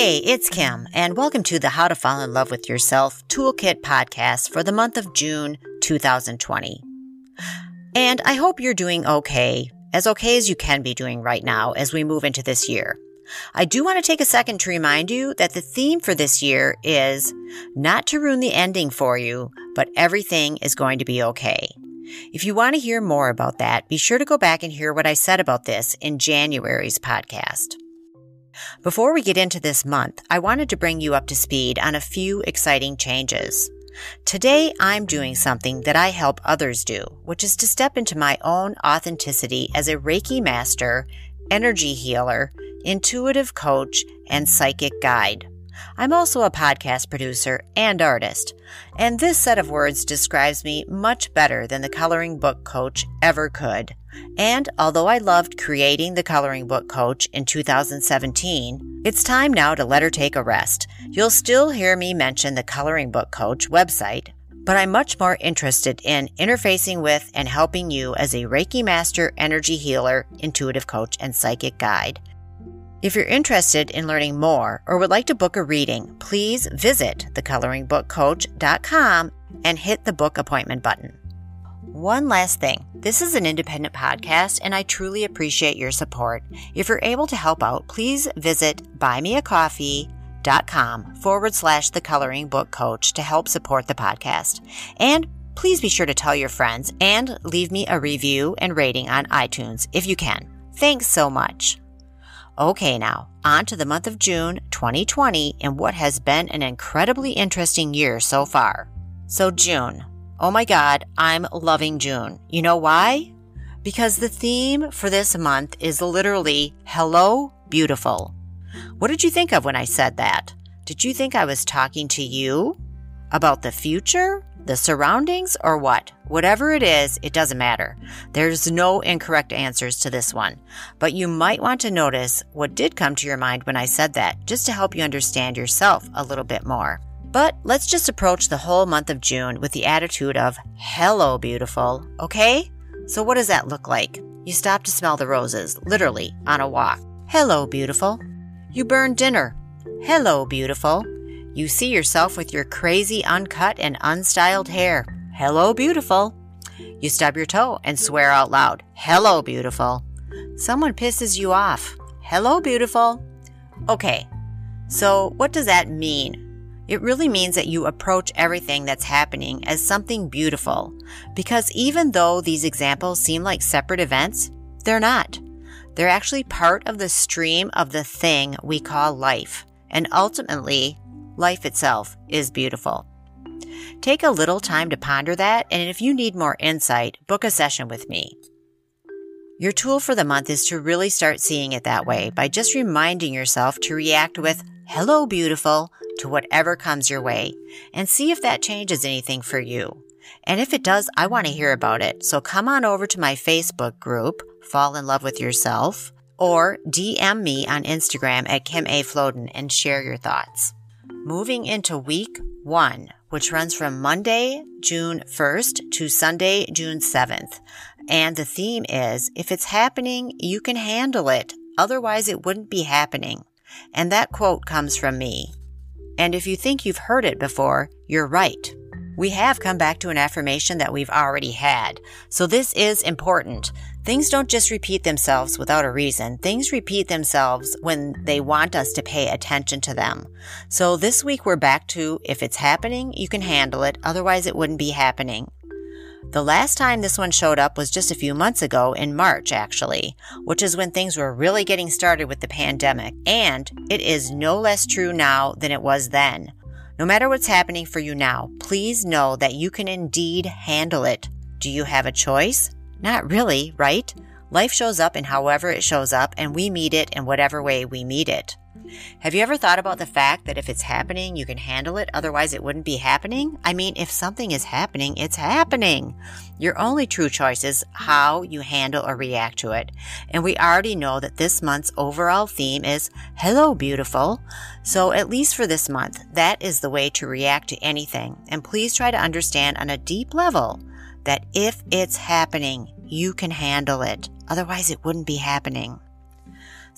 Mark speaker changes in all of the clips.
Speaker 1: Hey, it's Kim, and welcome to the How to Fall in Love with Yourself Toolkit podcast for the month of June 2020. And I hope you're doing okay, as okay as you can be doing right now as we move into this year. I do want to take a second to remind you that the theme for this year is not to ruin the ending for you, but everything is going to be okay. If you want to hear more about that, be sure to go back and hear what I said about this in January's podcast. Before we get into this month, I wanted to bring you up to speed on a few exciting changes. Today, I'm doing something that I help others do, which is to step into my own authenticity as a Reiki master, energy healer, intuitive coach, and psychic guide. I'm also a podcast producer and artist, and this set of words describes me much better than the coloring book coach ever could. And although I loved creating the coloring book coach in 2017, it's time now to let her take a rest. You'll still hear me mention the coloring book coach website, but I'm much more interested in interfacing with and helping you as a Reiki master, energy healer, intuitive coach, and psychic guide. If you're interested in learning more or would like to book a reading, please visit thecoloringbookcoach.com and hit the book appointment button. One last thing. This is an independent podcast and I truly appreciate your support. If you're able to help out, please visit buymeacoffee.com forward slash the coloring book coach to help support the podcast. And please be sure to tell your friends and leave me a review and rating on iTunes if you can. Thanks so much. Okay, now, on to the month of June 2020 and what has been an incredibly interesting year so far. So, June. Oh my God, I'm loving June. You know why? Because the theme for this month is literally Hello, Beautiful. What did you think of when I said that? Did you think I was talking to you about the future? the surroundings, or what? Whatever it is, it doesn't matter. There's no incorrect answers to this one. But you might want to notice what did come to your mind when I said that, just to help you understand yourself a little bit more. But let's just approach the whole month of June with the attitude of, hello, beautiful, okay? So what does that look like? You stop to smell the roses, literally, on a walk. Hello, beautiful. You burn dinner. Hello, beautiful. You see yourself with your crazy uncut and unstyled hair. Hello, beautiful. You stub your toe and swear out loud. Hello, beautiful. Someone pisses you off. Hello, beautiful. Okay, so what does that mean? It really means that you approach everything that's happening as something beautiful. Because even though these examples seem like separate events, they're not. They're actually part of the stream of the thing we call life. And ultimately, life itself is beautiful. Take a little time to ponder that, and if you need more insight, book a session with me. Your tool for the month is to really start seeing it that way by just reminding yourself to react with, Hello, beautiful, to whatever comes your way, and see if that changes anything for you. And if it does, I want to hear about it. So come on over to my Facebook group, Fall in Love with Yourself, or DM me on Instagram at Kim A. Floden and share your thoughts moving into week one, which runs from Monday, June 1st to Sunday, June 7th. And the theme is if it's happening, you can handle it. Otherwise, it wouldn't be happening. And that quote comes from me. And if you think you've heard it before, you're right. We have come back to an affirmation that we've already had. So this is important. Things don't just repeat themselves without a reason. Things repeat themselves when they want us to pay attention to them. So this week we're back to if it's happening, you can handle it. Otherwise it wouldn't be happening. The last time this one showed up was just a few months ago in March, actually, which is when things were really getting started with the pandemic. And it is no less true now than it was then. No matter what's happening for you now, please know that you can indeed handle it. Do you have a choice? Not really, right? Life shows up in however it shows up, and we meet it in whatever way we meet it. Have you ever thought about the fact that if it's happening, you can handle it, otherwise it wouldn't be happening? I mean, if something is happening, it's happening. Your only true choice is how you handle or react to it. And we already know that this month's overall theme is Hello, beautiful. So at least for this month, that is the way to react to anything. And please try to understand on a deep level that if it's happening, you can handle it. Otherwise, it wouldn't be happening.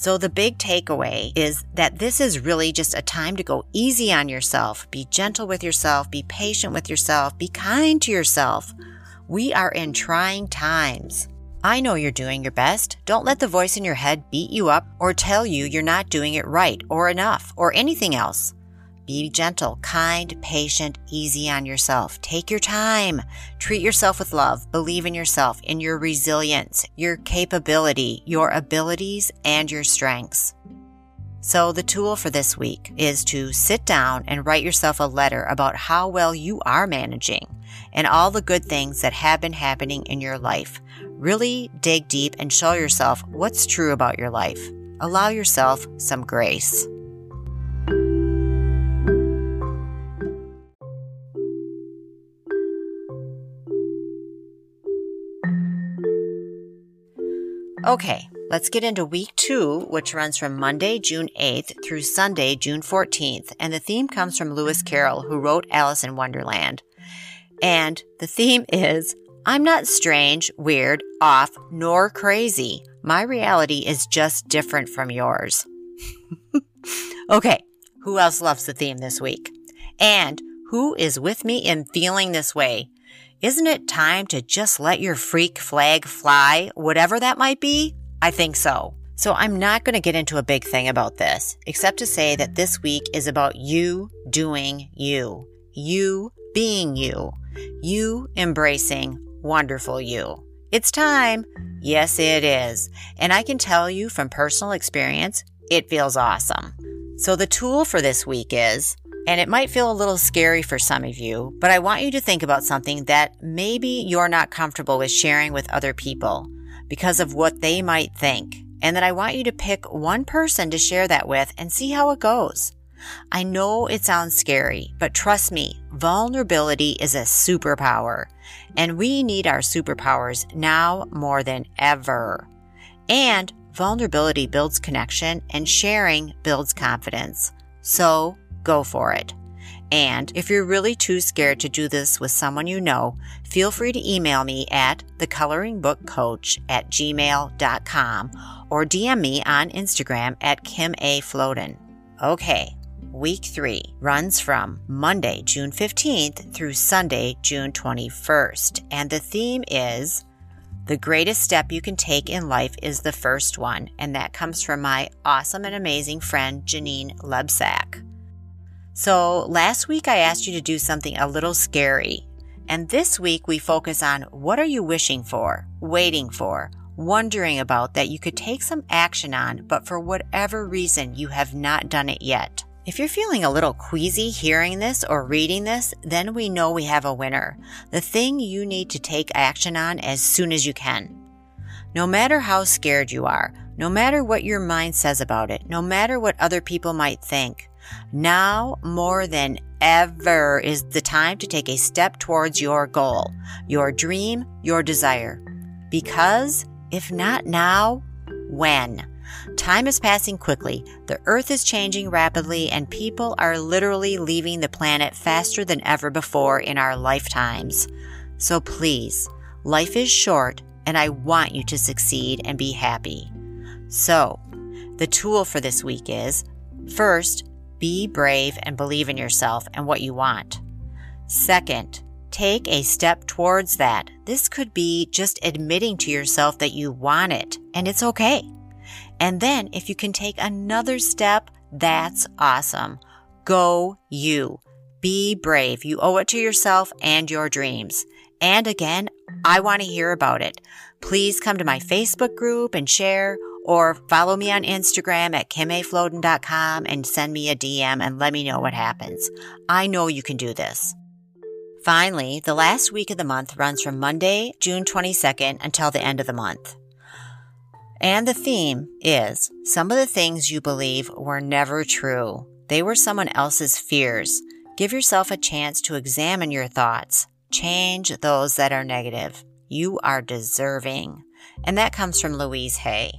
Speaker 1: So the big takeaway is that this is really just a time to go easy on yourself, be gentle with yourself, be patient with yourself, be kind to yourself. We are in trying times. I know you're doing your best. Don't let the voice in your head beat you up or tell you you're not doing it right or enough or anything else. Be gentle, kind, patient, easy on yourself. Take your time. Treat yourself with love. Believe in yourself, in your resilience, your capability, your abilities, and your strengths. So, the tool for this week is to sit down and write yourself a letter about how well you are managing and all the good things that have been happening in your life. Really dig deep and show yourself what's true about your life. Allow yourself some grace. Okay, let's get into week two, which runs from Monday, June 8th through Sunday, June 14th. And the theme comes from Lewis Carroll, who wrote Alice in Wonderland. And the theme is I'm not strange, weird, off, nor crazy. My reality is just different from yours. okay, who else loves the theme this week? And who is with me in feeling this way? Isn't it time to just let your freak flag fly, whatever that might be? I think so. So I'm not going to get into a big thing about this, except to say that this week is about you doing you, you being you, you embracing wonderful you. It's time. Yes, it is. And I can tell you from personal experience, it feels awesome. So the tool for this week is and it might feel a little scary for some of you, but I want you to think about something that maybe you're not comfortable with sharing with other people because of what they might think. And that I want you to pick one person to share that with and see how it goes. I know it sounds scary, but trust me, vulnerability is a superpower. And we need our superpowers now more than ever. And vulnerability builds connection and sharing builds confidence. So go for it. And if you're really too scared to do this with someone you know, feel free to email me at thecoloringbookcoach at gmail.com or DM me on Instagram at Kim A. Floden. Okay, week three runs from Monday, June 15th through Sunday, June 21st. And the theme is the greatest step you can take in life is the first one. And that comes from my awesome and amazing friend, Janine Lebsack. So last week I asked you to do something a little scary. And this week we focus on what are you wishing for, waiting for, wondering about that you could take some action on, but for whatever reason you have not done it yet. If you're feeling a little queasy hearing this or reading this, then we know we have a winner. The thing you need to take action on as soon as you can. No matter how scared you are, no matter what your mind says about it, no matter what other people might think, now more than ever is the time to take a step towards your goal, your dream, your desire. Because if not now, when? Time is passing quickly, the earth is changing rapidly, and people are literally leaving the planet faster than ever before in our lifetimes. So please, life is short, and I want you to succeed and be happy. So, the tool for this week is first, be brave and believe in yourself and what you want. Second, take a step towards that. This could be just admitting to yourself that you want it and it's okay. And then if you can take another step, that's awesome. Go you. Be brave. You owe it to yourself and your dreams. And again, I want to hear about it. Please come to my Facebook group and share or follow me on Instagram at kimafloden.com and send me a DM and let me know what happens. I know you can do this. Finally, the last week of the month runs from Monday, June 22nd until the end of the month. And the theme is some of the things you believe were never true. They were someone else's fears. Give yourself a chance to examine your thoughts. Change those that are negative. You are deserving. And that comes from Louise Hay.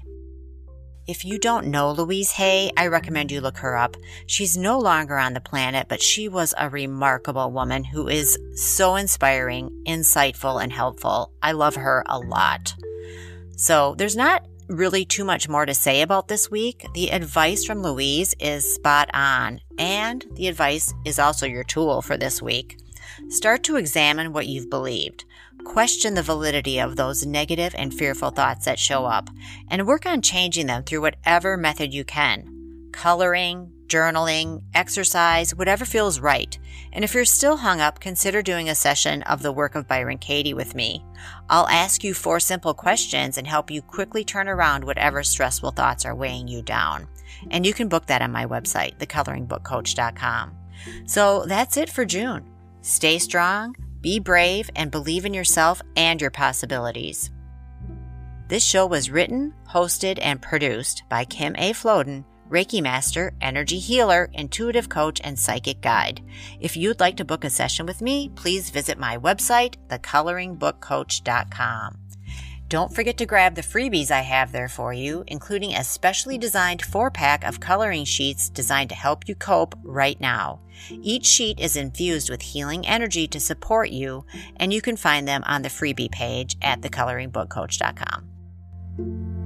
Speaker 1: If you don't know Louise Hay, I recommend you look her up. She's no longer on the planet, but she was a remarkable woman who is so inspiring, insightful, and helpful. I love her a lot. So there's not really too much more to say about this week. The advice from Louise is spot on, and the advice is also your tool for this week. Start to examine what you've believed. Question the validity of those negative and fearful thoughts that show up, and work on changing them through whatever method you can coloring, journaling, exercise, whatever feels right. And if you're still hung up, consider doing a session of the work of Byron Katie with me. I'll ask you four simple questions and help you quickly turn around whatever stressful thoughts are weighing you down. And you can book that on my website, thecoloringbookcoach.com. So that's it for June. Stay strong, be brave, and believe in yourself and your possibilities. This show was written, hosted, and produced by Kim A. Floden Reiki Master, Energy Healer, Intuitive Coach, and Psychic Guide. If you'd like to book a session with me, please visit my website, thecoloringbookcoach.com. Don't forget to grab the freebies I have there for you, including a specially designed four pack of coloring sheets designed to help you cope right now. Each sheet is infused with healing energy to support you, and you can find them on the freebie page at thecoloringbookcoach.com.